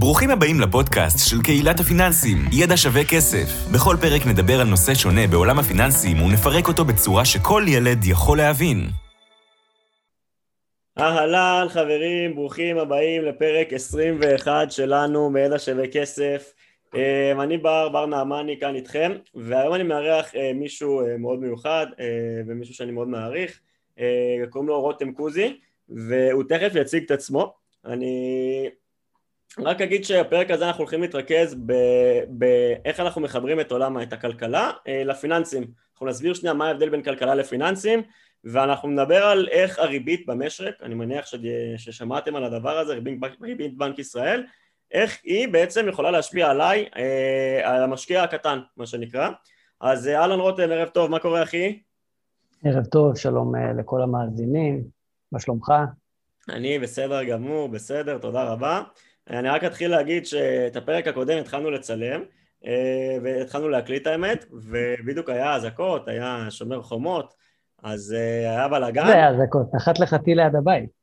ברוכים הבאים לפודקאסט של קהילת הפיננסים, ידע שווה כסף. בכל פרק נדבר על נושא שונה בעולם הפיננסים ונפרק אותו בצורה שכל ילד יכול להבין. אהלן חברים, ברוכים הבאים לפרק 21 שלנו מידע שווה כסף. אה, אני בר, בר נעמני כאן איתכם, והיום אני מארח אה, מישהו אה, מאוד מיוחד ומישהו שאני מאוד מעריך, קוראים לו רותם קוזי, והוא תכף יציג את עצמו. אני רק אגיד שהפרק הזה אנחנו הולכים להתרכז באיך אנחנו מחברים את עולם, את הכלכלה לפיננסים. אנחנו נסביר שנייה מה ההבדל בין כלכלה לפיננסים, ואנחנו נדבר על איך הריבית במשק, אני מניח ששמעתם על הדבר הזה, ריבית, ריבית בנק ישראל, איך היא בעצם יכולה להשפיע עליי, אה, על המשקיע הקטן, מה שנקרא. אז אה, אהלן רותם, ערב טוב, מה קורה אחי? ערב טוב, שלום אה, לכל המאזינים, מה שלומך? אני בסדר גמור, בסדר, תודה רבה. אני רק אתחיל להגיד שאת הפרק הקודם התחלנו לצלם, והתחלנו להקליט האמת, ובדיוק היה אזעקות, היה שומר חומות, אז היה בלאגן. זה היה אזעקות, נחת לך טיל ליד הבית.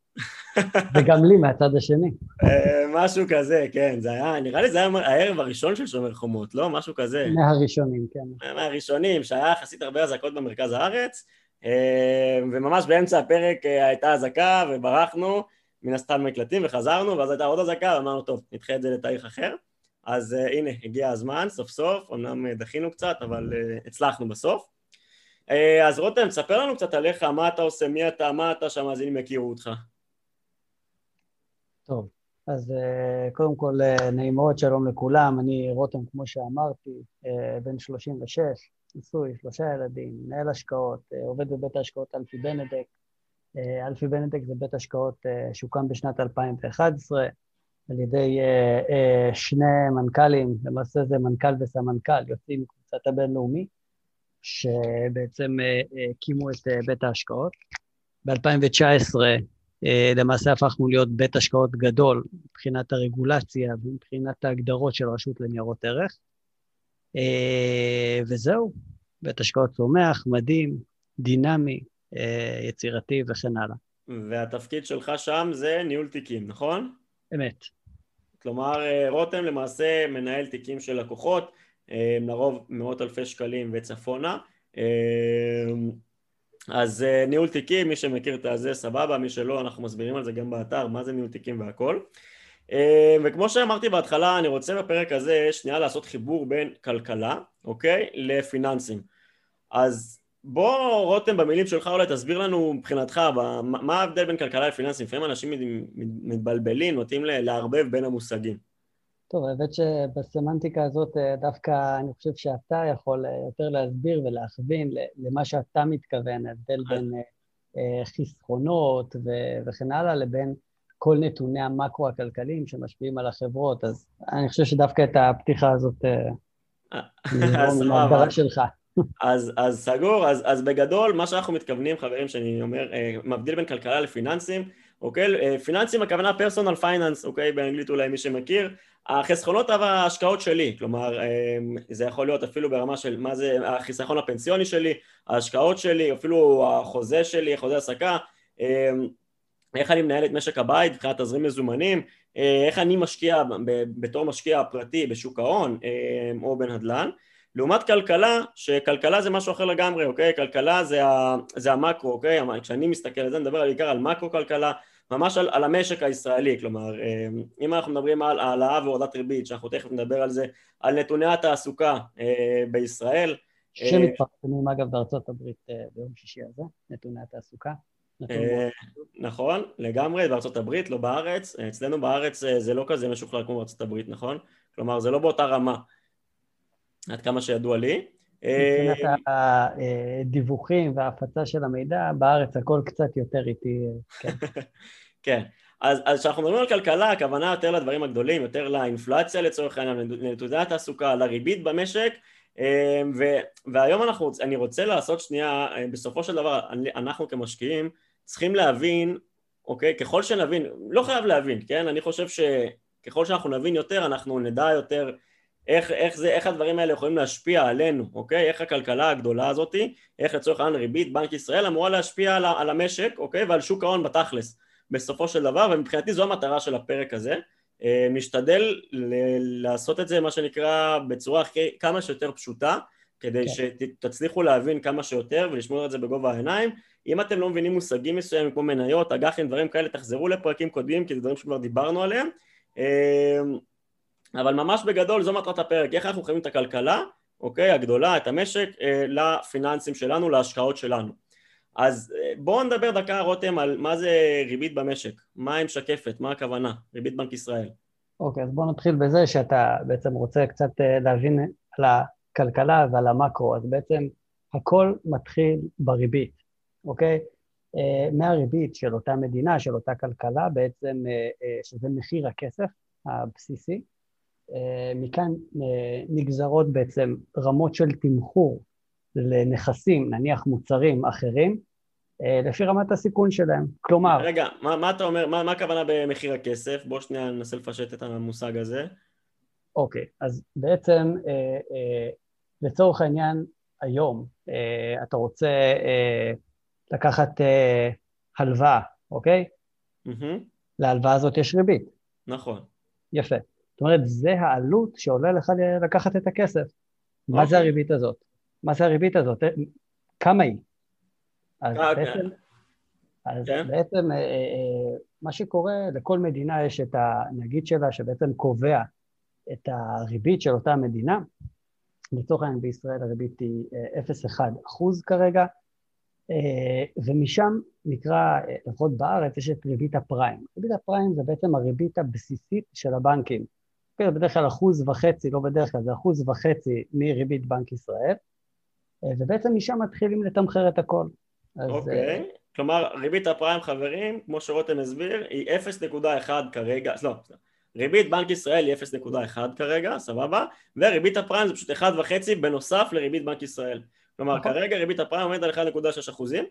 וגם לי מהצד השני. אה, משהו כזה, כן, זה היה, נראה לי זה היה הערב הראשון של שומר חומות, לא? משהו כזה. מהראשונים, כן. מהראשונים, שהיה יחסית הרבה אזעקות במרכז הארץ, אה, וממש באמצע הפרק אה, הייתה אזעקה וברחנו, מן הסתם מקלטים וחזרנו, ואז הייתה עוד אזעקה, ואמרנו, טוב, נדחה את זה לתאריך אחר. אז הנה, הגיע הזמן, סוף סוף, אמנם דחינו קצת, אבל הצלחנו בסוף. אז רותם, ספר לנו קצת עליך, מה אתה עושה, מי אתה, מה אתה, שהמאזינים יכירו אותך. טוב, אז אה, קודם כל אה, נעים מאוד, שלום לכולם, אני רותם, כמו שאמרתי, אה, בן 36, נשוי, שלושה ילדים, מנהל השקעות, עובד בבית ההשקעות אלפי בנדק. אלפי בנדק זה בית השקעות שהוקם בשנת 2011 על ידי שני מנכ"לים, למעשה זה מנכ"ל וסמנכ"ל, יוצאים מקבוצת הבינלאומי, שבעצם הקימו את בית ההשקעות. ב-2019 אה, למעשה הפכנו להיות בית השקעות גדול מבחינת הרגולציה ומבחינת ההגדרות של רשות לניירות ערך. אה, וזהו, בית השקעות צומח, מדהים, דינמי, אה, יצירתי וכן הלאה. והתפקיד שלך שם זה ניהול תיקים, נכון? אמת. כלומר, רותם למעשה מנהל תיקים של לקוחות, לרוב מאות אלפי שקלים וצפונה. אז ניהול תיקים, מי שמכיר את הזה סבבה, מי שלא אנחנו מסבירים על זה גם באתר, מה זה ניהול תיקים והכל. וכמו שאמרתי בהתחלה, אני רוצה בפרק הזה שנייה לעשות חיבור בין כלכלה, אוקיי, לפיננסים. אז בוא רותם במילים שלך אולי תסביר לנו מבחינתך מה ההבדל בין כלכלה לפיננסים, לפעמים אנשים מתבלבלים, נוטים לערבב בין המושגים. טוב, האמת שבסמנטיקה הזאת אה, דווקא אני חושב שאתה יכול אה, יותר להסביר ולהכווין למה שאתה מתכוון, ההבדל בין אה, חסכונות וכן הלאה לבין כל נתוני המקרו הכלכליים שמשפיעים על החברות, אז אני חושב שדווקא את הפתיחה הזאת מההגדרה שלך. אז, אז סגור, אז, אז בגדול מה שאנחנו מתכוונים חברים שאני אומר, מבדיל בין כלכלה לפיננסים, אוקיי? פיננסים הכוונה פרסונל פייננס, אוקיי? באנגלית אולי מי שמכיר, החסכונות וההשקעות שלי, כלומר אמ, זה יכול להיות אפילו ברמה של מה זה החיסכון הפנסיוני שלי, ההשקעות שלי, אפילו החוזה שלי, החוזה עסקה, אמ, איך אני מנהל את משק הבית מבחינת תזרים מזומנים, אה, איך אני משקיע בתור משקיע פרטי בשוק ההון או בנדל"ן, לעומת כלכלה, שכלכלה זה משהו אחר לגמרי, אוקיי? כלכלה זה, ה, זה המקרו, אוקיי? כשאני מסתכל על זה, אני מדבר בעיקר על מקרו כלכלה ממש על, על המשק הישראלי, כלומר אה, אם אנחנו מדברים על העלאה והורדת ריבית, שאנחנו תכף נדבר על זה, על נתוני התעסוקה אה, בישראל. שמתפרסמים אגב בארצות הברית אה, ביום שישי הזה, נתוני התעסוקה. נכון, לגמרי, בארצות הברית, לא בארץ, אצלנו בארץ זה לא כזה משוכלל כמו בארצות הברית, נכון? כלומר זה לא באותה רמה, עד כמה שידוע לי. מבחינת הדיווחים וההפצה של המידע, בארץ הכל קצת יותר איטי, כן. כן. אז כשאנחנו מדברים על כלכלה, הכוונה יותר לדברים הגדולים, יותר לאינפלציה לצורך העניין, לנתוני התעסוקה, לריבית במשק, ו, והיום אנחנו, אני רוצה לעשות שנייה, בסופו של דבר, אנחנו כמשקיעים צריכים להבין, אוקיי, ככל שנבין, לא חייב להבין, כן? אני חושב שככל שאנחנו נבין יותר, אנחנו נדע יותר איך, איך, זה, איך הדברים האלה יכולים להשפיע עלינו, אוקיי? איך הכלכלה הגדולה הזאתי, איך לצורך העניין ריבית בנק ישראל אמורה להשפיע על, על המשק, אוקיי? ועל שוק ההון בתכלס, בסופו של דבר, ומבחינתי זו המטרה של הפרק הזה, משתדל לעשות את זה, מה שנקרא, בצורה כמה שיותר פשוטה, כדי כן. שתצליחו להבין כמה שיותר ולשמור את זה בגובה העיניים. אם אתם לא מבינים מושגים מסוימים כמו מניות, אג"חים, דברים כאלה, תחזרו לפרקים קודמים, כי זה דברים שכבר דיברנו עליהם. אבל ממש בגדול זו מטרת הפרק, איך אנחנו חיים את הכלכלה, אוקיי, הגדולה, את המשק, אה, לפיננסים שלנו, להשקעות שלנו. אז אה, בואו נדבר דקה רותם על מה זה ריבית במשק, מה היא משקפת, מה הכוונה, ריבית בנק ישראל. אוקיי, אז בואו נתחיל בזה שאתה בעצם רוצה קצת אה, להבין על הכלכלה ועל המקרו, אז בעצם הכל מתחיל בריבית, אוקיי? מהריבית של אותה מדינה, של אותה כלכלה, בעצם שזה מחיר הכסף הבסיסי, מכאן אה, נגזרות בעצם רמות של תמחור לנכסים, נניח מוצרים אחרים, אה, לפי רמת הסיכון שלהם. כלומר... רגע, מה, מה אתה אומר, מה, מה הכוונה במחיר הכסף? בוא שנייה ננסה לפשט את המושג הזה. אוקיי, אז בעצם לצורך העניין היום אתה רוצה לקחת הלוואה, אוקיי? Mm-hmm. להלוואה הזאת יש ריבית. נכון. יפה. זאת אומרת, זה העלות שעולה לך לקחת את הכסף. מה זה אוקיי. הריבית הזאת? מה זה הריבית הזאת? כמה היא? אז אה, בעצם, כן. אז כן. בעצם אה, אה, מה שקורה, לכל מדינה יש את הנגיד שלה שבעצם קובע את הריבית של אותה מדינה. לצורך העניין בישראל הריבית היא 0.1 אחוז כרגע, ומשם נקרא, לפחות בארץ, יש את ריבית הפריים. ריבית הפריים זה בעצם הריבית הבסיסית של הבנקים. כן, בדרך כלל אחוז וחצי, לא בדרך כלל, זה אחוז וחצי מריבית בנק ישראל, אה, ובעצם משם מתחילים לתמחר את הכל. אוקיי, okay. כלומר ריבית הפריים חברים, כמו שרותם הסביר, היא 0.1 כרגע, לא, ריבית בנק ישראל היא 0.1 כרגע, סבבה, וריבית הפריים זה פשוט 1.5 בנוסף לריבית בנק ישראל. כלומר, נכון. כרגע ריבית הפריים עומדת על 1.6 אחוזים,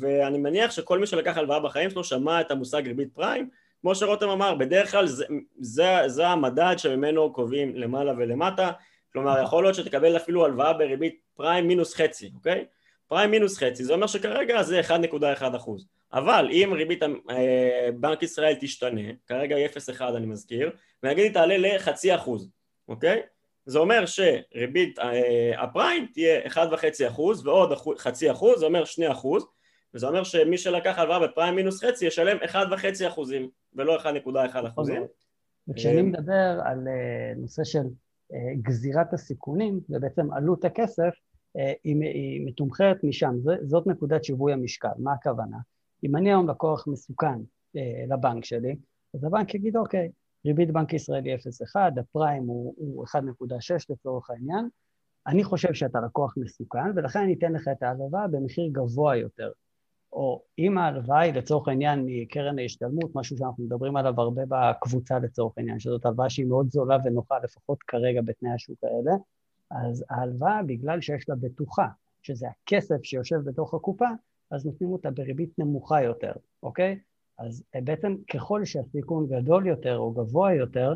ואני מניח שכל מי שלקח הלוואה בחיים שלו שמע את המושג ריבית פריים, כמו שרותם אמר, בדרך כלל זה, זה, זה המדד שממנו קובעים למעלה ולמטה, כלומר יכול להיות שתקבל אפילו הלוואה בריבית פריים מינוס חצי, אוקיי? פריים מינוס חצי, זה אומר שכרגע זה 1.1 אחוז, אבל אם ריבית אה, בנק ישראל תשתנה, כרגע היא 0.1 אני מזכיר, ונגיד היא תעלה לחצי אחוז, אוקיי? זה אומר שריבית אה, הפריים תהיה 1.5 אחוז ועוד חצי אחוז, זה אומר 2 אחוז, וזה אומר שמי שלקח הלוואה בפריים מינוס חצי ישלם 1.5 אחוזים ולא 1.1 אחוזים. וכשאני אה, מדבר על אה, נושא של אה, גזירת הסיכונים ובעצם עלות הכסף, היא מתומחרת משם, זאת נקודת שיווי המשקל, מה הכוונה? אם אני היום לקוח מסוכן לבנק שלי, אז הבנק יגיד, אוקיי, ריבית בנק ישראל היא 0.1, הפריים הוא 1.6 לצורך העניין, אני חושב שאתה לקוח מסוכן, ולכן אני אתן לך את ההלוואה במחיר גבוה יותר. או אם ההלוואה היא לצורך העניין מקרן ההשתלמות, משהו שאנחנו מדברים עליו הרבה בקבוצה לצורך העניין, שזאת הלוואה שהיא מאוד זולה ונוחה, לפחות כרגע בתנאי השוק האלה, אז ההלוואה, בגלל שיש לה בטוחה, שזה הכסף שיושב בתוך הקופה, אז נותנים אותה בריבית נמוכה יותר, אוקיי? אז בעצם ככל שהסיכון גדול יותר או גבוה יותר,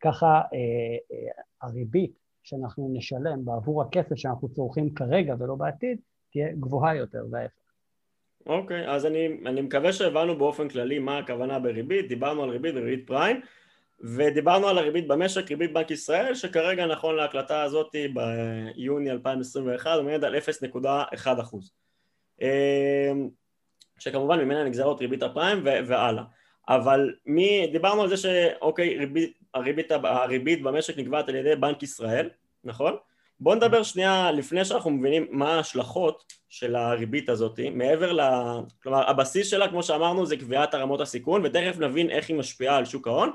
ככה אה, אה, הריבית שאנחנו נשלם בעבור הכסף שאנחנו צורכים כרגע ולא בעתיד, תהיה גבוהה יותר, וההפך. אוקיי, אז אני, אני מקווה שהבנו באופן כללי מה הכוונה בריבית, דיברנו על ריבית וריבית פריים ודיברנו על הריבית במשק, ריבית בנק ישראל, שכרגע נכון להקלטה הזאת ביוני 2021 עומד על 0.1 אחוז. אמ, שכמובן ממנה נגזרות ריבית הפריים והלאה. אבל מי, דיברנו על זה שאוקיי, ריבית, הריבית, הריבית במשק נקבעת על ידי בנק ישראל, נכון? בואו נדבר שנייה לפני שאנחנו מבינים מה ההשלכות של הריבית הזאת, מעבר ל... כלומר הבסיס שלה כמו שאמרנו זה קביעת הרמות הסיכון ותכף נבין איך היא משפיעה על שוק ההון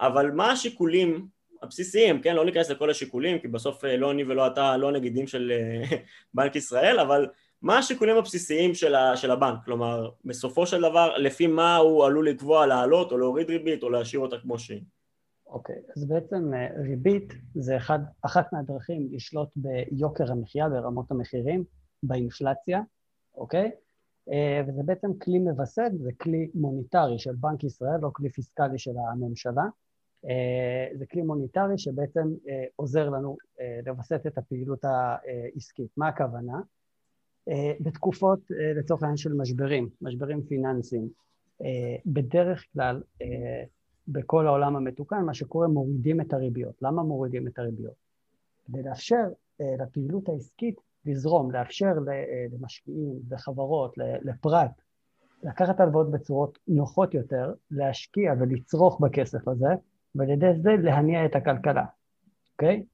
אבל מה השיקולים הבסיסיים, כן? לא ניכנס לכל השיקולים כי בסוף אה, לא אני ולא אתה לא נגידים של אה, בנק ישראל אבל מה השיקולים הבסיסיים של, ה... של הבנק? כלומר בסופו של דבר לפי מה הוא עלול לקבוע לעלות או להוריד ריבית או להשאיר אותה כמו שהיא אוקיי, אז בעצם אה, ריבית זה אחד, אחת מהדרכים לשלוט ביוקר המחיה, ברמות המחירים, באינפלציה, אוקיי? אה, וזה בעצם כלי מווסת, זה כלי מוניטרי של בנק ישראל, לא כלי פיסקלי של הממשלה. אה, זה כלי מוניטרי שבעצם עוזר לנו לווסת את הפעילות העסקית. מה הכוונה? בתקופות, לצורך העניין של משברים, משברים פיננסיים, בדרך כלל בכל העולם המתוקן, מה שקורה, מורידים את הריביות. למה מורידים את הריביות? כדי לאפשר אה, לפעילות העסקית לזרום, לאפשר אה, למשקיעים, לחברות, לפרט, לקחת הלוואות בצורות נוחות יותר, להשקיע ולצרוך בכסף הזה, ועל ידי זה להניע את הכלכלה, אוקיי?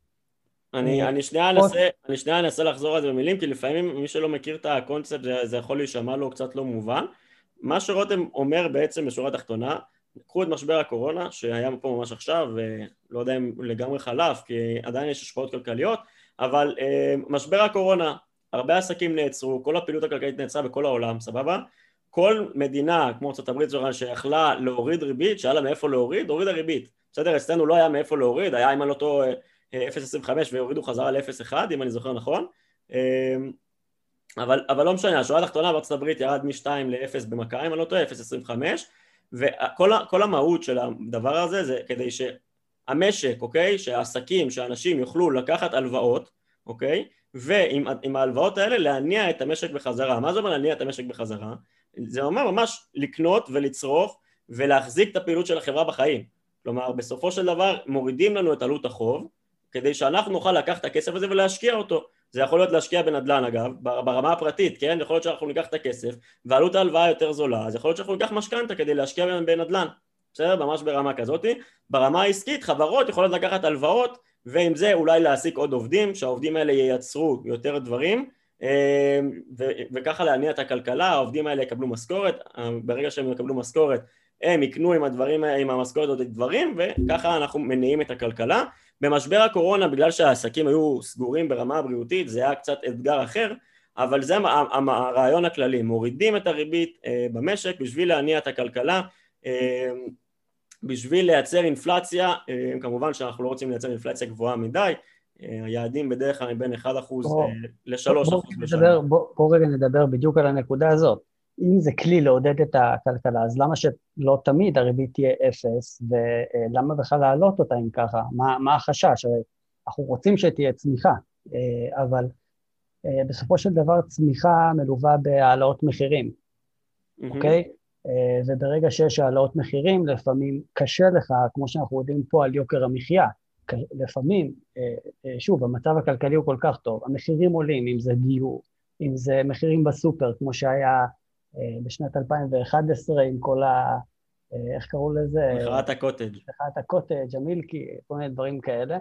אני, אני, שנייה אנסה, אני שנייה אנסה לחזור על זה במילים, כי לפעמים מי שלא מכיר את הקונספט זה, זה יכול להישמע לו קצת לא מובן. מה שרותם אומר בעצם בשורה התחתונה, קחו את משבר הקורונה שהיה פה ממש עכשיו, ולא יודע אם לגמרי חלף, כי עדיין יש השפעות כלכליות, אבל אה, משבר הקורונה, הרבה עסקים נעצרו, כל הפעילות הכלכלית נעצרה בכל העולם, סבבה? כל מדינה, כמו ארה"ב שיכלה להוריד ריבית, שהיה לה מאיפה להוריד, הורידה ריבית. בסדר, אצלנו לא היה מאיפה להוריד, היה אם לא טועה 0.25 והורידו חזרה ל-0.1 אם אני זוכר נכון אמ, אבל, אבל לא משנה, השורה התחתונה בארצות הברית ירד מ-2 ל-0 במכה אם אני לא טועה, 0.25 וכל המהות של הדבר הזה זה כדי שהמשק, אוקיי, שהעסקים, שהאנשים יוכלו לקחת הלוואות, אוקיי, ועם ההלוואות האלה להניע את המשק בחזרה. מה זה אומר להניע את המשק בחזרה? זה אומר ממש לקנות ולצרוך ולהחזיק את הפעילות של החברה בחיים. כלומר, בסופו של דבר מורידים לנו את עלות החוב, כדי שאנחנו נוכל לקחת את הכסף הזה ולהשקיע אותו. זה יכול להיות להשקיע בנדל"ן אגב, ברמה הפרטית, כן? יכול להיות שאנחנו ניקח את הכסף ועלות ההלוואה יותר זולה, אז יכול להיות שאנחנו ניקח משכנתה כדי להשקיע בנדל"ן, בסדר? ממש ברמה כזאתי. ברמה העסקית, חברות יכולות לקחת הלוואות ועם זה אולי להעסיק עוד עובדים, שהעובדים האלה ייצרו יותר דברים אה, וככה להניע את הכלכלה, העובדים האלה יקבלו משכורת, ברגע שהם יקבלו משכורת הם יקנו עם הדברים, עם המשכורת הזאת דברים וככה אנחנו מניעים את הכלכלה במשבר הקורונה בגלל שהעסקים היו סגורים ברמה הבריאותית זה היה קצת אתגר אחר אבל זה הרעיון הכללי, מורידים את הריבית אה, במשק בשביל להניע את הכלכלה אה, בשביל לייצר אינפלציה, אה, כמובן שאנחנו לא רוצים לייצר אינפלציה גבוהה מדי, היעדים בדרך כלל בין 1% ל-3% בשנה. בואו רגע נדבר בדיוק על הנקודה הזאת. אם זה כלי לעודד את הכלכלה, אז למה שלא תמיד הריבית תהיה אפס, ולמה בכלל להעלות אותה אם ככה? מה, מה החשש? הרי אנחנו רוצים שתהיה צמיחה, אה, אבל אה, בסופו של דבר צמיחה מלווה בהעלאות מחירים, mm-hmm. אוקיי? אה, וברגע שיש העלאות מחירים, לפעמים קשה לך, כמו שאנחנו יודעים פה על יוקר המחיה. לפעמים, שוב, המצב הכלכלי הוא כל כך טוב, המחירים עולים, אם זה דיור, אם זה מחירים בסופר, כמו שהיה בשנת 2011 עם כל ה... אה, איך קראו לזה? מחאת הקוטג'. מחאת הקוטג', המילקי, כל מיני דברים כאלה.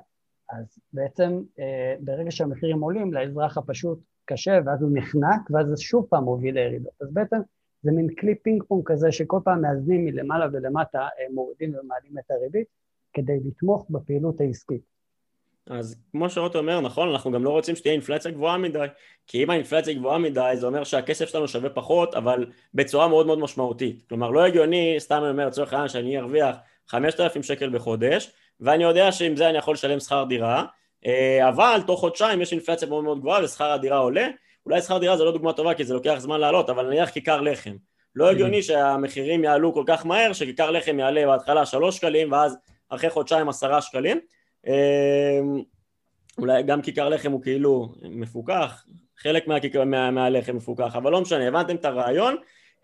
אז בעצם אה, ברגע שהמחירים עולים, לאזרח הפשוט קשה, ואז הוא נחנק, ואז זה שוב פעם מוביל לירידות. אז בעצם זה מין כלי פינג פונג כזה שכל פעם מאזנים מלמעלה ולמטה, מורידים ומעלים את הריבית, כדי לתמוך בפעילות העסקית. אז כמו שרוטו אומר, נכון, אנחנו גם לא רוצים שתהיה אינפלציה גבוהה מדי, כי אם האינפלציה גבוהה מדי זה אומר שהכסף שלנו שווה פחות, אבל בצורה מאוד מאוד משמעותית. כלומר, לא הגיוני, סתם אני אומר לצורך העניין שאני ארוויח 5,000 שקל בחודש, ואני יודע שעם זה אני יכול לשלם שכר דירה, אה, אבל תוך חודשיים יש אינפלציה מאוד מאוד גבוהה ושכר הדירה עולה, אולי שכר דירה זה לא דוגמה טובה כי זה לוקח זמן לעלות, אבל נניח כיכר לחם. לא הגיוני שהמחירים יעלו כל כך מהר, שכיכר לחם יעלה בהתחלה 3 שקלים ואז אחרי חודשיים 10 שקלים. אמ, אולי גם כיכר לחם הוא כאילו מפוקח, חלק מהכיכר, מה, מהלחם מפוקח, אבל לא משנה, הבנתם את הרעיון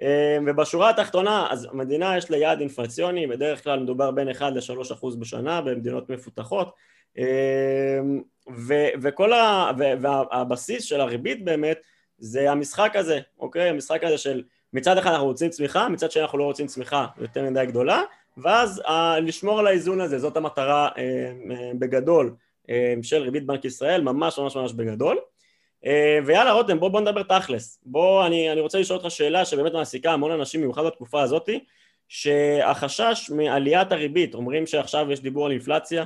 אמ, ובשורה התחתונה, אז המדינה יש לה יעד אינפלציוני, בדרך כלל מדובר בין 1 ל-3 אחוז בשנה במדינות מפותחות אמ, ו, וכל ה, והבסיס של הריבית באמת זה המשחק הזה, אוקיי? המשחק הזה של מצד אחד אנחנו רוצים צמיחה, מצד שני אנחנו לא רוצים צמיחה יותר מדי גדולה ואז uh, לשמור על האיזון הזה, זאת המטרה uh, uh, בגדול של ריבית בנק ישראל, ממש ממש ממש בגדול. ויאללה רותם, בוא, בוא נדבר תכלס. בוא, אני, אני רוצה לשאול אותך שאלה שבאמת מעסיקה המון אנשים, במיוחד בתקופה הזאתי, שהחשש מעליית הריבית, אומרים שעכשיו יש דיבור על אינפלציה,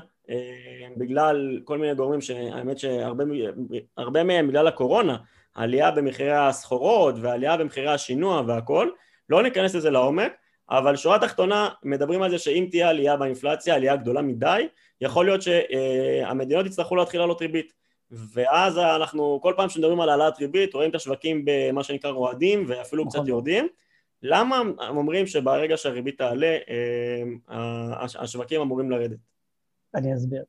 בגלל כל מיני גורמים שהאמת שהרבה מהם בגלל הקורונה, עלייה במחירי הסחורות ועלייה במחירי השינוע והכל, לא ניכנס לזה לעומק, אבל שורה תחתונה מדברים על זה שאם תהיה עלייה באינפלציה, עלייה גדולה מדי, יכול להיות שהמדינות יצטרכו להתחיל לעלות ריבית ואז אנחנו כל פעם שמדברים על העלאת ריבית רואים את השווקים במה שנקרא רועדים ואפילו קצת נכון. יורדים למה הם אומרים שברגע שהריבית תעלה אה, השווקים אמורים לרדת? אני אסביר.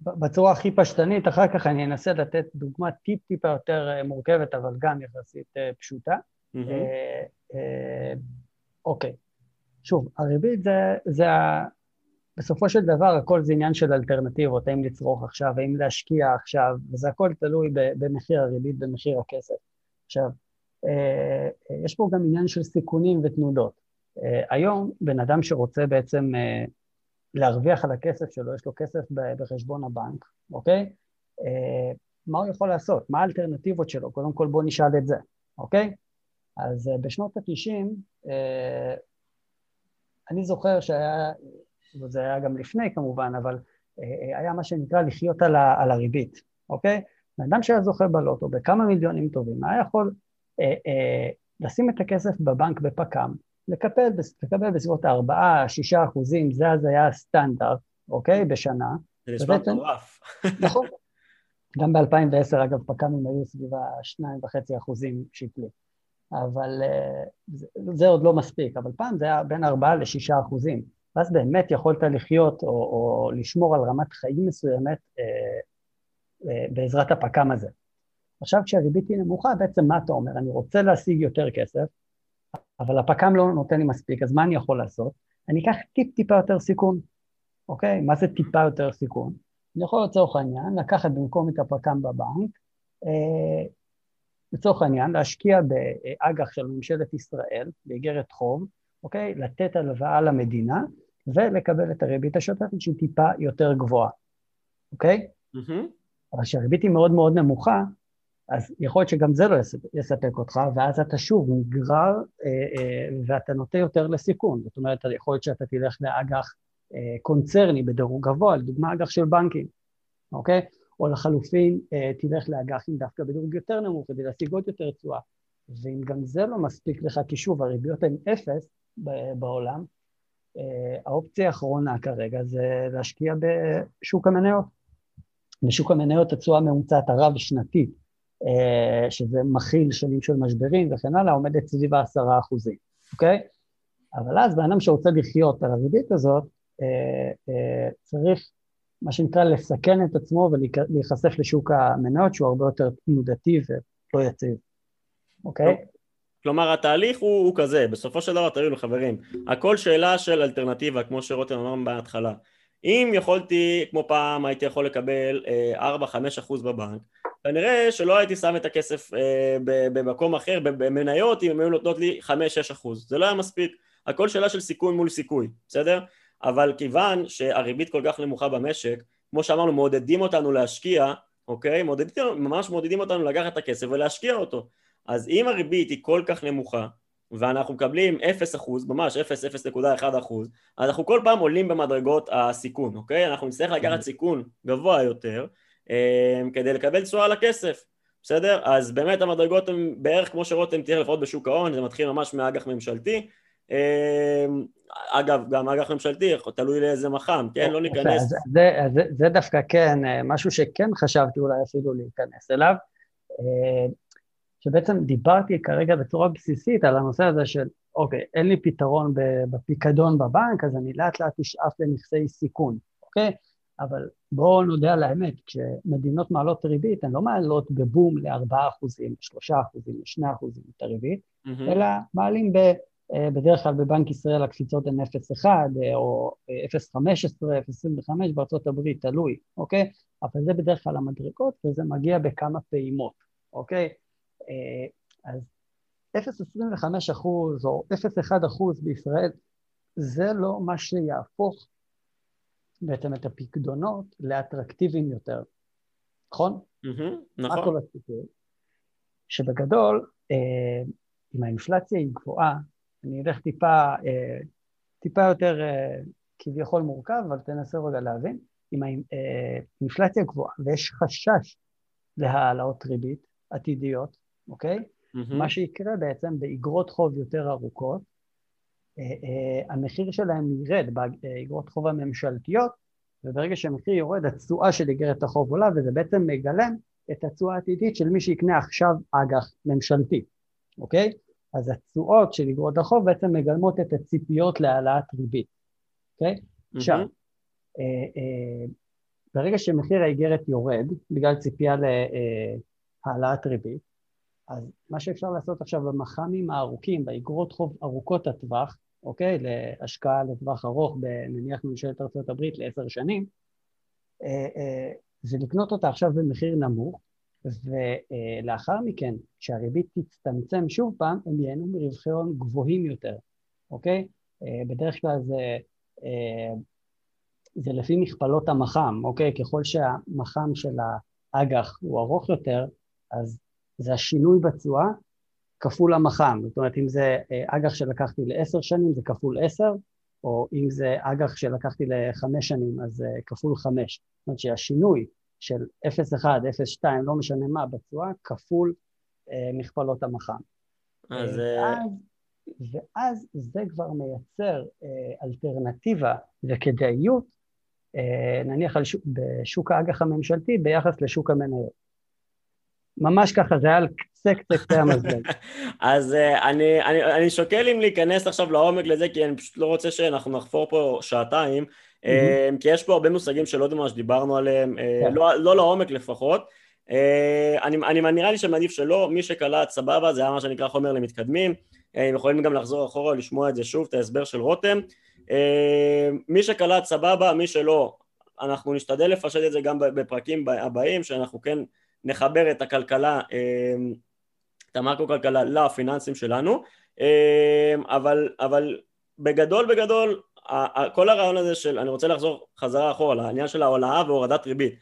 בצורה הכי פשטנית, אחר כך אני אנסה לתת דוגמה טיפ טיפה יותר אה, מורכבת אבל גם יחסית אה, פשוטה. Mm-hmm. אוקיי, שוב, הריבית זה, זה ה... בסופו של דבר הכל זה עניין של אלטרנטיבות, האם לצרוך עכשיו, האם להשקיע עכשיו, וזה הכל תלוי במחיר הריבית, במחיר הכסף. עכשיו, אה, יש פה גם עניין של סיכונים ותנודות. אה, היום בן אדם שרוצה בעצם אה, להרוויח על הכסף שלו, יש לו כסף בחשבון הבנק, אוקיי? מה הוא יכול לעשות? מה האלטרנטיבות שלו? קודם כל בואו נשאל את זה, אוקיי? אז בשנות ה-90, אני זוכר שהיה, וזה היה גם לפני כמובן, אבל היה מה שנקרא לחיות על, ה, על הריבית, אוקיי? בן אדם שהיה זוכה בלוטו בכמה מיליונים טובים, היה יכול אה, אה, לשים את הכסף בבנק בפק"ם, לקבל, לקבל בסביבות 4-6 אחוזים, זה אז היה הסטנדרט, אוקיי? בשנה. זה נשמע מטורף. נכון. גם ב-2010, אגב, פק"מים היו סביב ה-2.5 אחוזים שקלי. אבל אה, זה, זה עוד לא מספיק, אבל פעם זה היה בין 4 ל-6 אחוזים. ואז באמת יכולת לחיות או, או לשמור על רמת חיים מסוימת אה, אה, בעזרת הפק"ם הזה. עכשיו כשהריבית היא נמוכה, בעצם מה אתה אומר? אני רוצה להשיג יותר כסף, אבל הפק"ם לא נותן לי מספיק, אז מה אני יכול לעשות? אני אקח טיפ-טיפה יותר סיכון, אוקיי? מה זה טיפה יותר סיכון? אני יכול לצורך העניין לקחת במקום את הפק"ם בבנק, אה, לצורך העניין להשקיע באג"ח של ממשלת ישראל, באיגרת חוב, אוקיי? לתת הלוואה למדינה ולקבל את הריבית השוטפת שהיא טיפה יותר גבוהה, אוקיי? Mm-hmm. אבל כשהריבית היא מאוד מאוד נמוכה, אז יכול להיות שגם זה לא יספק אותך, ואז אתה שוב נגרר אה, אה, ואתה נוטה יותר לסיכון. זאת אומרת, יכול להיות שאתה תלך לאג"ח אה, קונצרני בדירוג גבוה, לדוגמה אג"ח של בנקים, אוקיי? או לחלופין, אה, תלך לאג"חים דווקא בדירוג יותר נמוך כדי להשיג עוד יותר תשואה. ואם גם זה לא מספיק לך, כי שוב, הריביות הן אפס בעולם, אה, האופציה האחרונה כרגע זה להשקיע בשוק המניות. בשוק המניות התשואה הממוצעת הרב-שנתית אה, שזה מכיל שנים של משברים וכן הלאה, עומדת סביב העשרה אחוזים, אוקיי? אבל אז בן אדם שרוצה לחיות על הריבית הזאת, צריך מה שנקרא לסכן את עצמו ולהיחשף לשוק המניות שהוא הרבה יותר תנודתי ולא יציב, אוקיי? כלומר התהליך הוא, הוא כזה, בסופו של דבר תראו חברים, הכל שאלה של אלטרנטיבה כמו שרותם אמר בהתחלה. אם יכולתי, כמו פעם הייתי יכול לקבל 4-5 אחוז בבנק, כנראה שלא הייתי שם את הכסף אה, במקום אחר, במניות, אם הם היו נותנות לי 5-6 אחוז. זה לא היה מספיק. הכל שאלה של סיכון מול סיכוי, בסדר? אבל כיוון שהריבית כל כך נמוכה במשק, כמו שאמרנו, מעודדים אותנו להשקיע, אוקיי? מעודדים, ממש מעודדים אותנו לקחת את הכסף ולהשקיע אותו. אז אם הריבית היא כל כך נמוכה, ואנחנו מקבלים 0 אחוז, ממש 0.1 אחוז, אז אנחנו כל פעם עולים במדרגות הסיכון, אוקיי? אנחנו נצטרך לקחת סיכון גבוה יותר, אמ, כדי לקבל תשואה על הכסף, בסדר? אז באמת המדרגות הן בערך כמו שרותם תראה לפחות בשוק ההון, זה מתחיל ממש מאג"ח ממשלתי. אמ, אגב, גם אג"ח ממשלתי, תלוי לאיזה מח"מ, כן? לא ניכנס... זה, זה, זה דווקא כן, אה, משהו שכן חשבתי אולי אפילו להיכנס אליו, אה, שבעצם דיברתי כרגע בצורה בסיסית על הנושא הזה של, אוקיי, אין לי פתרון בפיקדון בבנק, אז אני לאט לאט אשאף לנכסי סיכון, אוקיי? אבל בואו נודה על האמת, כשמדינות מעלות ריבית, הן לא מעלות בבום ל-4%, ל-3%, ל-2% את הריבית, mm-hmm. אלא מעלים ב, בדרך כלל בבנק ישראל הקפיצות הן 0.1 אה, או 0.15, 0.25 בארצות הברית, תלוי, אוקיי? אבל זה בדרך כלל המדרגות וזה מגיע בכמה פעימות, אוקיי? אה, אז 0.25 אחוז או 0.1 אחוז בישראל זה לא מה שיהפוך בעצם את הפקדונות לאטרקטיביים יותר, נכון? נכון. מה כל הסיפור? שבגדול, אה, אם האינפלציה היא גבוהה, אני אלך טיפה, אה, טיפה יותר אה, כביכול מורכב, אבל תנסה רגע להבין, אם האינפלציה גבוהה ויש חשש להעלאות ריבית עתידיות, אוקיי? Mm-hmm. מה שיקרה בעצם באגרות חוב יותר ארוכות, אה, אה, המחיר שלהם ירד באגרות חוב הממשלתיות, וברגע שהמחיר יורד התשואה של איגרת החוב עולה, וזה בעצם מגלם את התשואה העתידית של מי שיקנה עכשיו אג"ח ממשלתי, אוקיי? אז התשואות של איגרות החוב בעצם מגלמות את הציפיות להעלאת ריבית, אוקיי? Mm-hmm. עכשיו, אה, אה, ברגע שמחיר האיגרת יורד, בגלל ציפייה להעלאת ריבית, אז מה שאפשר לעשות עכשיו במח"מים הארוכים, באגרות חוב ארוכות הטווח, אוקיי? להשקעה לטווח ארוך, נניח ממשלת ארה"ב לעשר שנים, זה לקנות אותה עכשיו במחיר נמוך, ולאחר מכן, כשהריבית תצטמצם שוב פעם, הם ייהנו מרווחי הון גבוהים יותר, אוקיי? בדרך כלל זה, זה לפי מכפלות המח"מ, אוקיי? ככל שהמח"מ של האג"ח הוא ארוך יותר, אז זה השינוי בתשואה כפול המח"מ. זאת אומרת, אם זה אג"ח שלקחתי לעשר שנים, זה כפול עשר, או אם זה אג"ח שלקחתי לחמש שנים, אז זה כפול חמש. זאת אומרת שהשינוי של 0.1, 0.2, לא משנה מה, בתשואה, כפול אה, מכפלות המח"מ. אז... ואז, ואז זה כבר מייצר אה, אלטרנטיבה וכדאיות, אה, נניח על שוק, בשוק האג"ח הממשלתי ביחס לשוק המניות. ממש ככה, זה היה על קצה קצה קצה המזלג. אז uh, אני, אני, אני שוקל אם להיכנס עכשיו לעומק לזה, כי אני פשוט לא רוצה שאנחנו נחפור פה שעתיים, mm-hmm. כי יש פה הרבה מושגים שלא יודעים מה שדיברנו עליהם, yeah. לא, לא לעומק לפחות. Uh, אני, אני נראה לי שמעדיף שלא, מי שקלט סבבה, זה היה מה שנקרא חומר למתקדמים, הם יכולים גם לחזור אחורה ולשמוע את זה שוב, את ההסבר של רותם. מי שקלט סבבה, מי שלא, אנחנו נשתדל לפשט את זה גם בפרקים הבאים, שאנחנו כן נחבר את הכלכלה, אמ, את המקרו-כלכלה לפיננסים שלנו, אמ, אבל, אבל בגדול בגדול כל הרעיון הזה של, אני רוצה לחזור חזרה אחורה לעניין של ההולאה והורדת ריבית.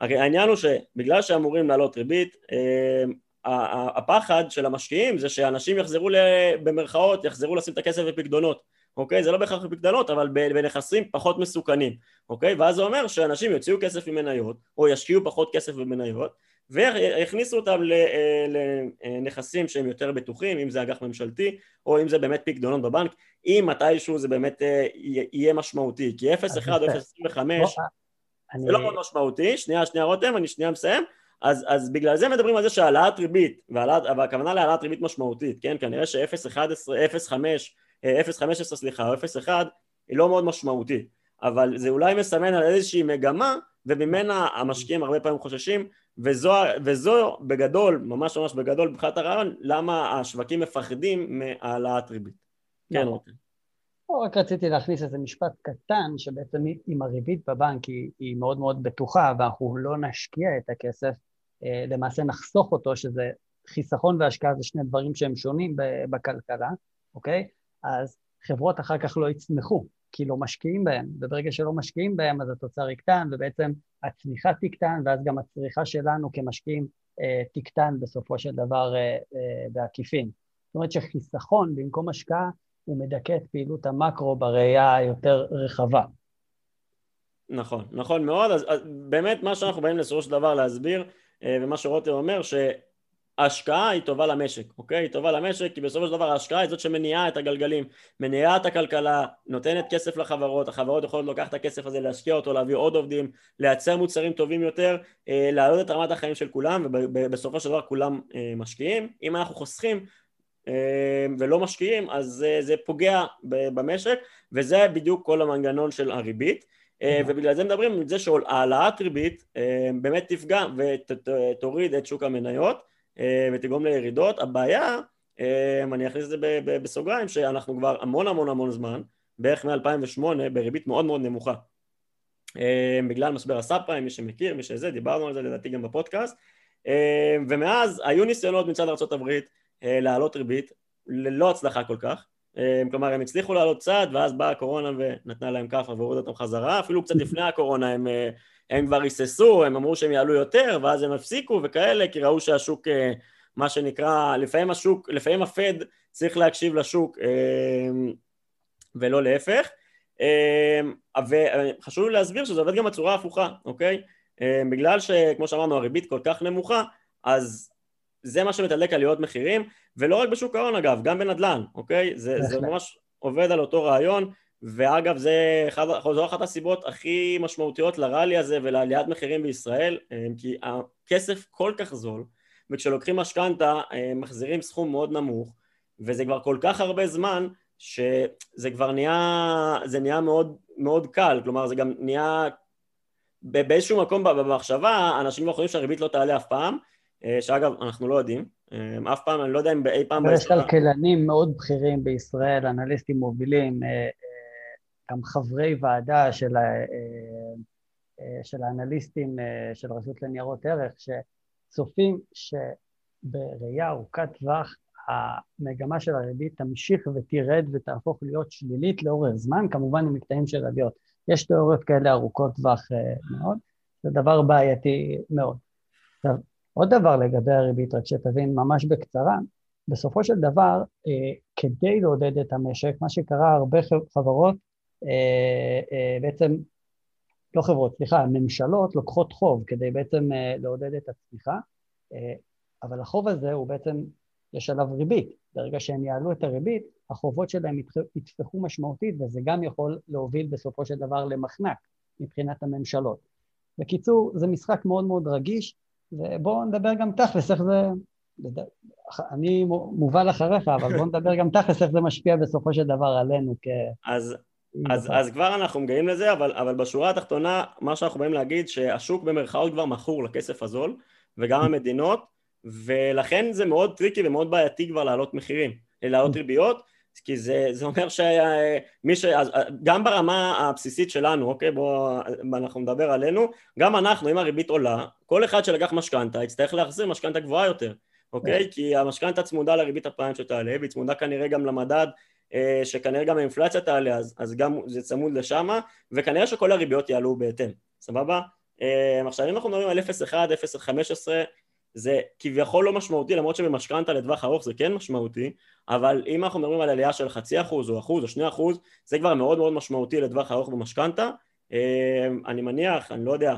הרי העניין הוא שבגלל שאמורים לעלות ריבית, אמ, הפחד של המשקיעים זה שאנשים יחזרו במרכאות, יחזרו לשים את הכסף בפקדונות. אוקיי? זה לא בהכרח בפקדונות, אבל בנכסים פחות מסוכנים, אוקיי? ואז זה אומר שאנשים יוציאו כסף ממניות, או ישקיעו פחות כסף במניות, ויכניסו אותם לנכסים שהם יותר בטוחים, אם זה אג"ח ממשלתי, או אם זה באמת פקדונות בבנק, אם מתישהו זה באמת אה, יהיה משמעותי, כי 0.1 או 0.25 זה לא מאוד משמעותי, שנייה, שנייה רותם, אני שנייה מסיים, אז, אז בגלל זה מדברים על זה שהעלאת ריבית, והכוונה להעלאת ריבית משמעותית, כן? כנראה ש-0.11, 0.5 0.15 סליחה, או 0.1 היא לא מאוד משמעותית, אבל זה אולי מסמן על איזושהי מגמה וממנה המשקיעים הרבה פעמים חוששים וזו, וזו בגדול, ממש ממש בגדול מבחינת הרעיון, למה השווקים מפחדים מהעלאת ריבית. כן, רותם. רק רציתי להכניס איזה משפט קטן, שבעצם אם הריבית בבנק היא, היא מאוד מאוד בטוחה ואנחנו לא נשקיע את הכסף, אה, למעשה נחסוך אותו, שזה חיסכון והשקעה זה שני דברים שהם שונים בכלכלה, אוקיי? אז חברות אחר כך לא יצמחו, כי לא משקיעים בהן, וברגע שלא משקיעים בהן אז התוצר יקטן, ובעצם הצמיחה תקטן, ואז גם הצריכה שלנו כמשקיעים אה, תקטן בסופו של דבר אה, אה, בעקיפין. זאת אומרת שחיסכון במקום השקעה הוא מדכא את פעילות המקרו בראייה היותר רחבה. נכון, נכון מאוד, אז, אז באמת מה שאנחנו באים לסופו של דבר להסביר, אה, ומה שרותם אומר, ש... ההשקעה היא טובה למשק, אוקיי? היא טובה למשק כי בסופו של דבר ההשקעה היא זאת שמניעה את הגלגלים, מניעה את הכלכלה, נותנת כסף לחברות, החברות יכולות לקחת את הכסף הזה, להשקיע אותו, להביא עוד עובדים, לייצר מוצרים טובים יותר, אה, להעלות את רמת החיים של כולם ובסופו של דבר כולם אה, משקיעים. אם אנחנו חוסכים אה, ולא משקיעים אז זה פוגע במשק וזה בדיוק כל המנגנון של הריבית. ובגלל זה מדברים על זה שהעלאת ריבית באמת תפגע ותוריד את שוק המניות ותגרום לירידות. הבעיה, אה, אני אכניס את זה בסוגריים, שאנחנו כבר המון המון המון זמן, בערך מ-2008, בריבית מאוד מאוד נמוכה. אה, בגלל משבר הסאב פריים, מי שמכיר, מי שזה, דיברנו על זה לדעתי גם בפודקאסט. ומאז היו ניסיונות מצד ארה"ב להעלות ריבית, ללא הצלחה כל כך. כלומר הם הצליחו לעלות צעד ואז באה הקורונה ונתנה להם כאפה והורידה אותם חזרה, אפילו קצת לפני הקורונה הם הם כבר היססו, הם אמרו שהם יעלו יותר, ואז הם הפסיקו וכאלה, כי ראו שהשוק, אה, מה שנקרא, לפעמים השוק, לפעמים הפד צריך להקשיב לשוק אה, ולא להפך. אה, וחשוב לי להסביר שזה עובד גם בצורה הפוכה, אוקיי? בגלל שכמו שאמרנו הריבית כל כך נמוכה, אז זה מה שמתדלק עליות מחירים, ולא רק בשוק ההון אגב, גם בנדל"ן, אוקיי? זה, זה ממש עובד על אותו רעיון. ואגב זה אחד, זו אחת הסיבות הכי משמעותיות לראלי הזה ולעליית מחירים בישראל אה, כי הכסף כל כך זול וכשלוקחים משכנתה אה, מחזירים סכום מאוד נמוך וזה כבר כל כך הרבה זמן שזה כבר נהיה, זה נהיה מאוד, מאוד קל, כלומר זה גם נהיה באיזשהו מקום במחשבה אנשים כבר חושבים שהריבית לא תעלה אף פעם שאגב, אנחנו לא יודעים, אף פעם, אני לא יודע אם אי פעם... יש כלכלנים מאוד בכירים בישראל, אנליסטים מובילים, גם חברי ועדה של, של האנליסטים של רשות לניירות ערך, שצופים שבראייה ארוכת טווח המגמה של הריבית תמשיך ותרד ותהפוך להיות שלילית לאורך זמן, כמובן עם מקטעים של עליות. יש תיאוריות כאלה ארוכות טווח מאוד, זה דבר בעייתי מאוד. עכשיו, עוד דבר לגבי הריבית, רק שתבין ממש בקצרה, בסופו של דבר, אה, כדי לעודד את המשק, מה שקרה, הרבה חברות, אה, אה, בעצם, לא חברות, סליחה, ממשלות לוקחות חוב כדי בעצם אה, לעודד את הצמיחה, אה, אבל החוב הזה הוא בעצם, יש עליו ריבית. ברגע שהם יעלו את הריבית, החובות שלהם יתפחו משמעותית, וזה גם יכול להוביל בסופו של דבר למחנק מבחינת הממשלות. בקיצור, זה משחק מאוד מאוד רגיש, ובואו נדבר גם תכלס איך זה... אני מובל אחריך, אבל בואו נדבר גם תכלס איך זה משפיע בסופו של דבר עלינו כ... אז, אז, אז כבר אנחנו מגיעים לזה, אבל, אבל בשורה התחתונה, מה שאנחנו באים להגיד, שהשוק במרכאות כבר מכור לכסף הזול, וגם המדינות, ולכן זה מאוד טריקי ומאוד בעייתי כבר להעלות מחירים, להעלות ריביות, כי זה, זה אומר שמי ש... גם ברמה הבסיסית שלנו, אוקיי, בואו אנחנו נדבר עלינו, גם אנחנו, אם הריבית עולה, כל אחד שלקח משכנתה יצטרך להחזיר משכנתה גבוהה יותר, אוקיי? כי המשכנתה צמודה לריבית הפריים שתעלה, והיא צמודה כנראה גם למדד אה, שכנראה גם האינפלציה תעלה, אז, אז גם זה צמוד לשמה, וכנראה שכל הריביות יעלו בהתאם, סבבה? אה, עכשיו אם אנחנו מדברים על 0.1, 0.15 זה כביכול לא משמעותי, למרות שבמשכנתה לטווח ארוך זה כן משמעותי, אבל אם אנחנו מדברים על עלייה של חצי אחוז או אחוז או שני אחוז, זה כבר מאוד מאוד משמעותי לטווח ארוך במשכנתה. אמ, אני מניח, אני לא יודע,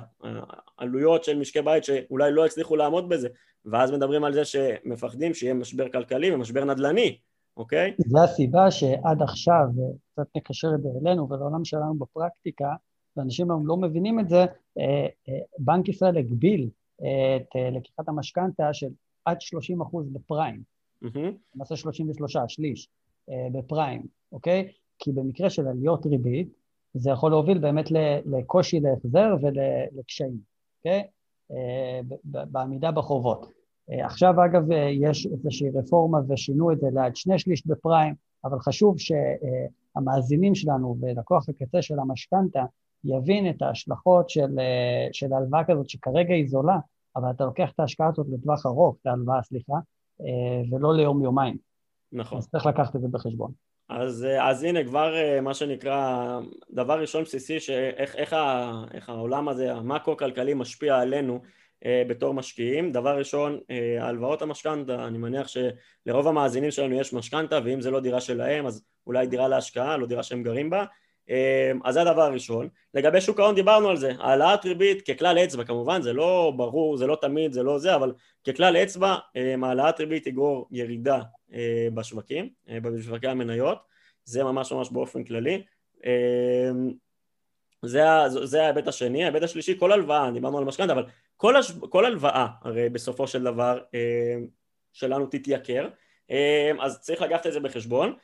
עלויות של משקי בית שאולי לא הצליחו לעמוד בזה, ואז מדברים על זה שמפחדים שיהיה משבר כלכלי ומשבר נדל"ני, אוקיי? זו הסיבה שעד עכשיו, קצת נקשר את זה אלינו ולעולם שלנו בפרקטיקה, ואנשים היום לא מבינים את זה, אה, אה, בנק ישראל הגביל את אה, לקיחת המשכנתה של עד 30 אחוז בפריים. למעשה 33, שליש, אה, בפריים, אוקיי? כי במקרה של עליות ריבית, זה יכול להוביל באמת לקושי להחזר ולקשיים, אוקיי? אה, בעמידה בחובות. עכשיו, אגב, יש איזושהי רפורמה ושינו את זה לעד שני שליש בפריים, אבל חשוב שהמאזינים שלנו ולקוח הקצה של המשכנתה יבין את ההשלכות של, של הלוואה כזאת, שכרגע היא זולה, אבל אתה לוקח את ההשקעה הזאת לטווח ארוך, את ההלוואה, סליחה, אה, ולא ליום-יומיים. נכון. אז צריך לקחת את זה בחשבון. אז, אה, אז הנה כבר אה, מה שנקרא, דבר ראשון בסיסי, שאיך איך, איך העולם הזה, המאקרו-כלכלי משפיע עלינו בתור משקיעים. דבר ראשון, הלוואות המשכנתה, אני מניח שלרוב המאזינים שלנו יש משכנתה, ואם זה לא דירה שלהם, אז אולי דירה להשקעה, לא דירה שהם גרים בה. אמ, אז זה הדבר הראשון. לגבי שוק ההון דיברנו על זה, העלאת ריבית ככלל אצבע, כמובן זה לא ברור, זה לא תמיד, זה לא זה, אבל ככלל אצבע אמ, העלאת ריבית תגרור ירידה אה, בשווקים, אה, בשווקי המניות, זה ממש ממש באופן כללי. אמ, זה, זה ההיבט השני, ההיבט השלישי, כל הלוואה, דיברנו על משכנתה, אבל כל, הש, כל הלוואה הרי בסופו של דבר שלנו תתייקר, אז צריך לקחת את זה בחשבון.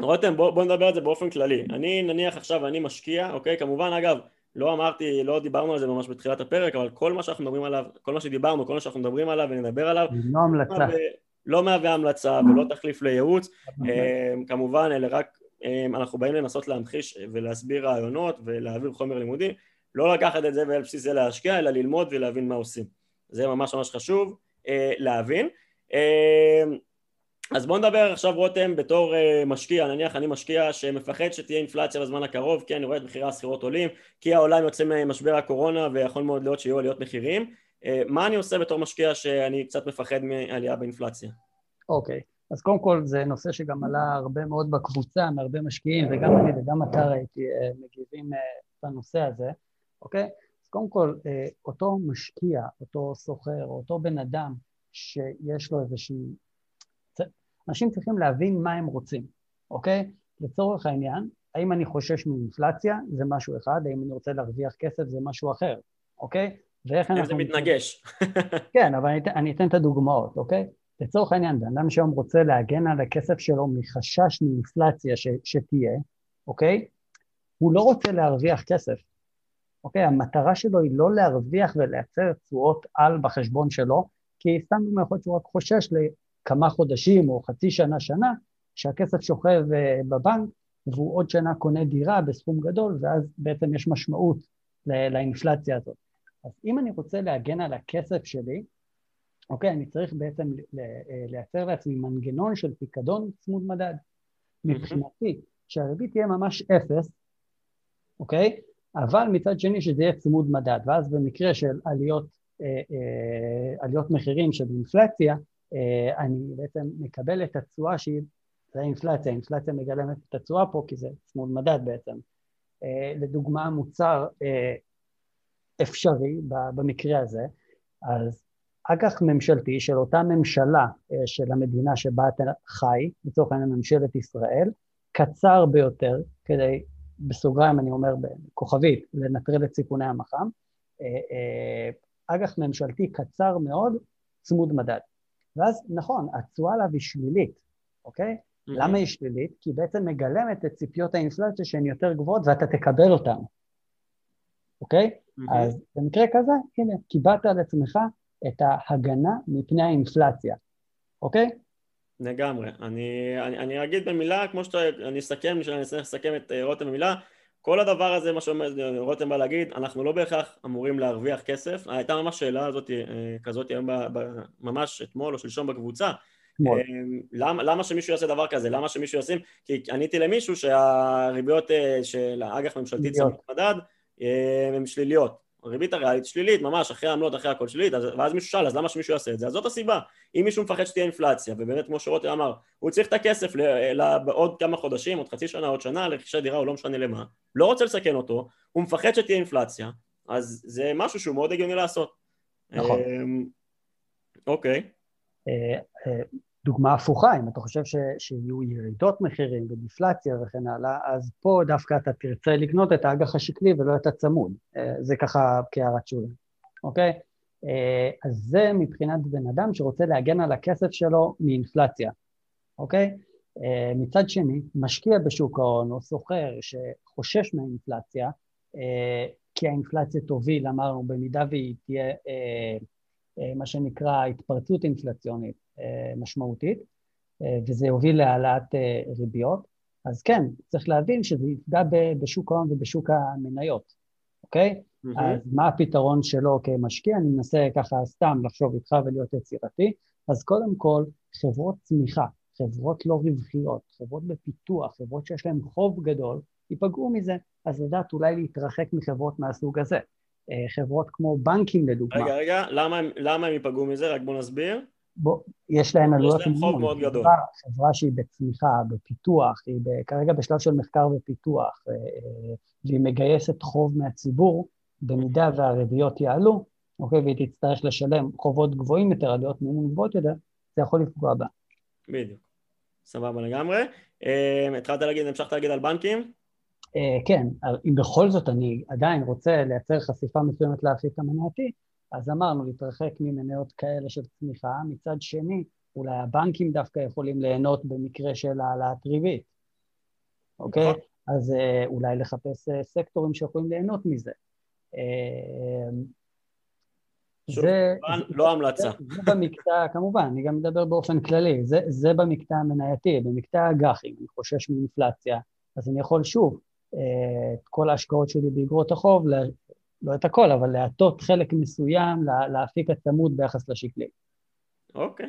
רותם, בוא, בוא נדבר על זה באופן כללי. אני נניח עכשיו, אני משקיע, אוקיי? כמובן, אגב, לא אמרתי, לא דיברנו על זה ממש בתחילת הפרק, אבל כל מה שאנחנו מדברים עליו, כל מה שדיברנו, כל מה שאנחנו מדברים עליו ונדבר עליו, לא המלצה. לא מהווה המלצה ולא תחליף לייעוץ, אה, כמובן, אלה רק, אה, אנחנו באים לנסות להמחיש ולהסביר רעיונות ולהעביר חומר לימודי, לא לקחת את זה ועל בסיס זה להשקיע, אלא ללמוד ולהבין מה עושים. זה ממש ממש חשוב אה, להבין. אז בוא נדבר עכשיו רותם בתור uh, משקיע, נניח אני משקיע שמפחד שתהיה אינפלציה בזמן הקרוב, כי אני רואה את מחירי השכירות עולים, כי העולם יוצא ממשבר הקורונה ויכול מאוד להיות שיהיו עליות מחירים, uh, מה אני עושה בתור משקיע שאני קצת מפחד מעלייה באינפלציה? אוקיי, okay. אז קודם כל זה נושא שגם עלה הרבה מאוד בקבוצה מהרבה משקיעים וגם אני וגם אתה ראיתי uh, מגיבים בנושא הזה, אוקיי? Okay? אז קודם כל אותו משקיע, אותו סוחר, אותו בן אדם שיש לו איזושהי אנשים צריכים להבין מה הם רוצים, אוקיי? לצורך העניין, האם אני חושש מאינפלציה, זה משהו אחד, האם אני רוצה להרוויח כסף, זה משהו אחר, אוקיי? ואיך אנחנו... זה מתנגש. כן, אבל אני, אני אתן את הדוגמאות, אוקיי? לצורך העניין, בן אדם שהיום רוצה להגן על הכסף שלו מחשש מאינפלציה ש, שתהיה, אוקיי? הוא לא רוצה להרוויח כסף, אוקיי? המטרה שלו היא לא להרוויח ולייצר תשואות על בחשבון שלו, כי סתם יכול להיות שהוא רק חושש לכמה חודשים או חצי שנה, שנה, שהכסף שוכב אה, בבנק והוא עוד שנה קונה דירה בסכום גדול, ואז בעצם יש משמעות לאינפלציה הזאת. אז אם אני רוצה להגן על הכסף שלי, אוקיי, אני צריך בעצם אה, לייצר לעצמי מנגנון של פיקדון צמוד מדד. מבחינתי, שהריבית תהיה ממש אפס, אוקיי? אבל מצד שני שזה יהיה צמוד מדד, ואז במקרה של עליות, אה, אה, עליות מחירים של אינפלציה, אני בעצם מקבל את התשואה שהיא, זה האינפלציה, האינפלציה מגלמת את התשואה פה כי זה צמוד מדד בעצם. אה, לדוגמה מוצר אה, אפשרי במקרה הזה, אז אג"ח ממשלתי של אותה ממשלה אה, של המדינה שבה אתה חי, לצורך העניין ממשלת ישראל, קצר ביותר, כדי, בסוגריים אני אומר בכוכבית, לנטרל את סיכוני המח"מ, אה, אה, אג"ח ממשלתי קצר מאוד, צמוד מדד. ואז נכון, התשואה עליו היא שלילית, אוקיי? Mm-hmm. למה היא שלילית? כי בעצם מגלמת את ציפיות האינפלציה שהן יותר גבוהות ואתה תקבל אותן, אוקיי? Mm-hmm. אז במקרה כזה, הנה, קיבלת על עצמך את ההגנה מפני האינפלציה, אוקיי? לגמרי. אני, אני, אני אגיד במילה, כמו שאתה, אני אסכם, אני אצטרך לסכם את אה, רותם במילה, כל הדבר הזה, מה שרותם בא להגיד, אנחנו לא בהכרח אמורים להרוויח כסף. הייתה ממש שאלה הזאת, אה, כזאת היום, ממש אתמול או שלשום בקבוצה. אה, למה, למה שמישהו יעשה דבר כזה? למה שמישהו ישים? כי עניתי למישהו שהריביות של האג"ח ממשלתית צמוד מדד הן שליליות. הריבית הריאלית שלילית, ממש אחרי העמלות, אחרי הכל שלילית, אז, ואז מישהו שאל, אז למה שמישהו יעשה את זה? אז זאת הסיבה. אם מישהו מפחד שתהיה אינפלציה, ובאמת כמו שרוטי אמר, הוא צריך את הכסף בעוד כמה חודשים, עוד חצי שנה, עוד שנה, לרכישת דירה, הוא לא משנה למה, לא רוצה לסכן אותו, הוא מפחד שתהיה אינפלציה, אז זה משהו שהוא מאוד הגיוני לעשות. נכון. אמ, אוקיי. דוגמה הפוכה, אם אתה חושב ש, שיהיו ירידות מחירים ודיפלציה וכן הלאה, אז פה דווקא אתה תרצה לקנות את האג"ח השקלי ולא את הצמוד. אה, זה ככה כהערת שולה, אוקיי? אה, אז זה מבחינת בן אדם שרוצה להגן על הכסף שלו מאינפלציה, אוקיי? אה, מצד שני, משקיע בשוק ההון או סוחר שחושש מהאינפלציה, כי האינפלציה תוביל, אמרנו, במידה והיא תהיה מה שנקרא התפרצות אינפלציונית, משמעותית, אה, וזה יוביל להעלאת אה, ריביות. אז כן, צריך להבין שזה יפגע בשוק ההון ובשוק המניות, אוקיי? Mm-hmm. אז מה הפתרון שלו כמשקיע? אני מנסה ככה סתם לחשוב איתך ולהיות יצירתי. אז קודם כל, חברות צמיחה, חברות לא רווחיות, חברות בפיתוח, חברות שיש להן חוב גדול, ייפגעו מזה. אז לדעת אולי להתרחק מחברות מהסוג הזה. חברות כמו בנקים לדוגמה. רגע, רגע, למה, למה הם ייפגעו מזה? רק בוא נסביר. בוא, יש להם עלויות יש להם חוב מאוד גדול. חברה, חברה שהיא בצמיחה, בפיתוח, היא ב, כרגע בשלב של מחקר ופיתוח, אה, אה, והיא מגייסת חוב מהציבור, במידה והריביות יעלו, אוקיי, והיא תצטרך לשלם חובות גבוהים יותר, עלויות מימון גבוהות יותר, זה יכול לפגוע בה. בדיוק. סבבה לגמרי. אה, התחלת להגיד, המשכת להגיד על בנקים? כן, אם בכל זאת אני עדיין רוצה לייצר חשיפה מסוימת לאפיק המנייתי, אז אמרנו, להתרחק ממניות כאלה של צמיחה, מצד שני, אולי הבנקים דווקא יכולים ליהנות במקרה של העלאת ריבית, אוקיי? נכון. אז אה, אולי לחפש אה, סקטורים שיכולים ליהנות מזה. אה, שוב, זה, לא המלצה. זה, זה במקטע, כמובן, אני גם מדבר באופן כללי, זה, זה במקטע המנייתי, במקטע האג"חים, אני חושש מאינפלציה, אז אני יכול שוב, את כל ההשקעות שלי באגרות החוב, לא את הכל, אבל להטות חלק מסוים להפיק הצמוד ביחס לשקלי. אוקיי.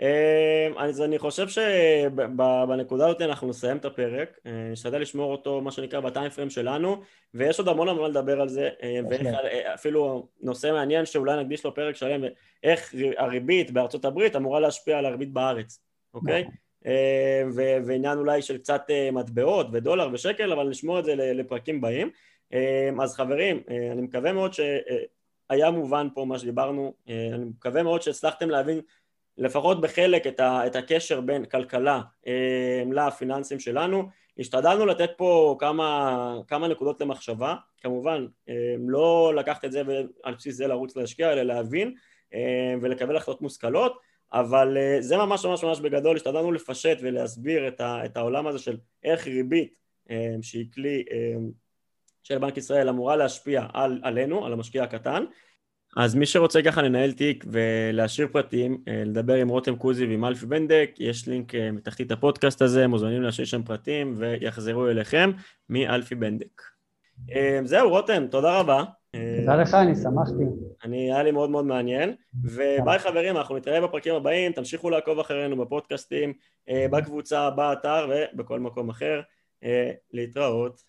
אמ, אז אני חושב שבנקודה הזאת אנחנו נסיים את הפרק, אה, נשתדל לשמור אותו מה שנקרא בטיים פריים שלנו ויש עוד המון המון לדבר על זה אה, ואפילו נושא מעניין שאולי נקדיש לו פרק שלם איך הריבית בארצות הברית אמורה להשפיע על הריבית בארץ, אוקיי? נכון. אה, ועניין אולי של קצת מטבעות ודולר ושקל אבל נשמור את זה לפרקים באים אמ, אז חברים, אה, אני מקווה מאוד שהיה מובן פה מה שדיברנו, אה, אני מקווה מאוד שהצלחתם להבין לפחות בחלק את, ה, את הקשר בין כלכלה אמ, לפיננסים שלנו. השתדלנו לתת פה כמה, כמה נקודות למחשבה, כמובן אמ, לא לקחת את זה ועל בסיס זה לרוץ להשקיע, אלא להבין ולקבל החלטות מושכלות, אבל אה, זה ממש ממש ממש בגדול, השתדלנו לפשט ולהסביר את, ה, את העולם הזה של איך ריבית שהיא כלי של בנק ישראל אמורה להשפיע על, עלינו, על המשקיע הקטן. אז מי שרוצה ככה לנהל תיק ולהשאיר פרטים, אה, לדבר עם רותם קוזי ועם אלפי בנדק, יש לינק אה, מתחתית הפודקאסט הזה, מוזמנים להשאיר שם פרטים ויחזרו אליכם מאלפי בנדק. אה, זהו, רותם, תודה רבה. תודה לך, אני שמחתי. אני, היה לי מאוד מאוד מעניין. וביי חברים, אנחנו נתראה בפרקים הבאים, תמשיכו לעקוב אחרינו בפודקאסטים, בקבוצה, באתר ובכל מקום אחר. להתראות.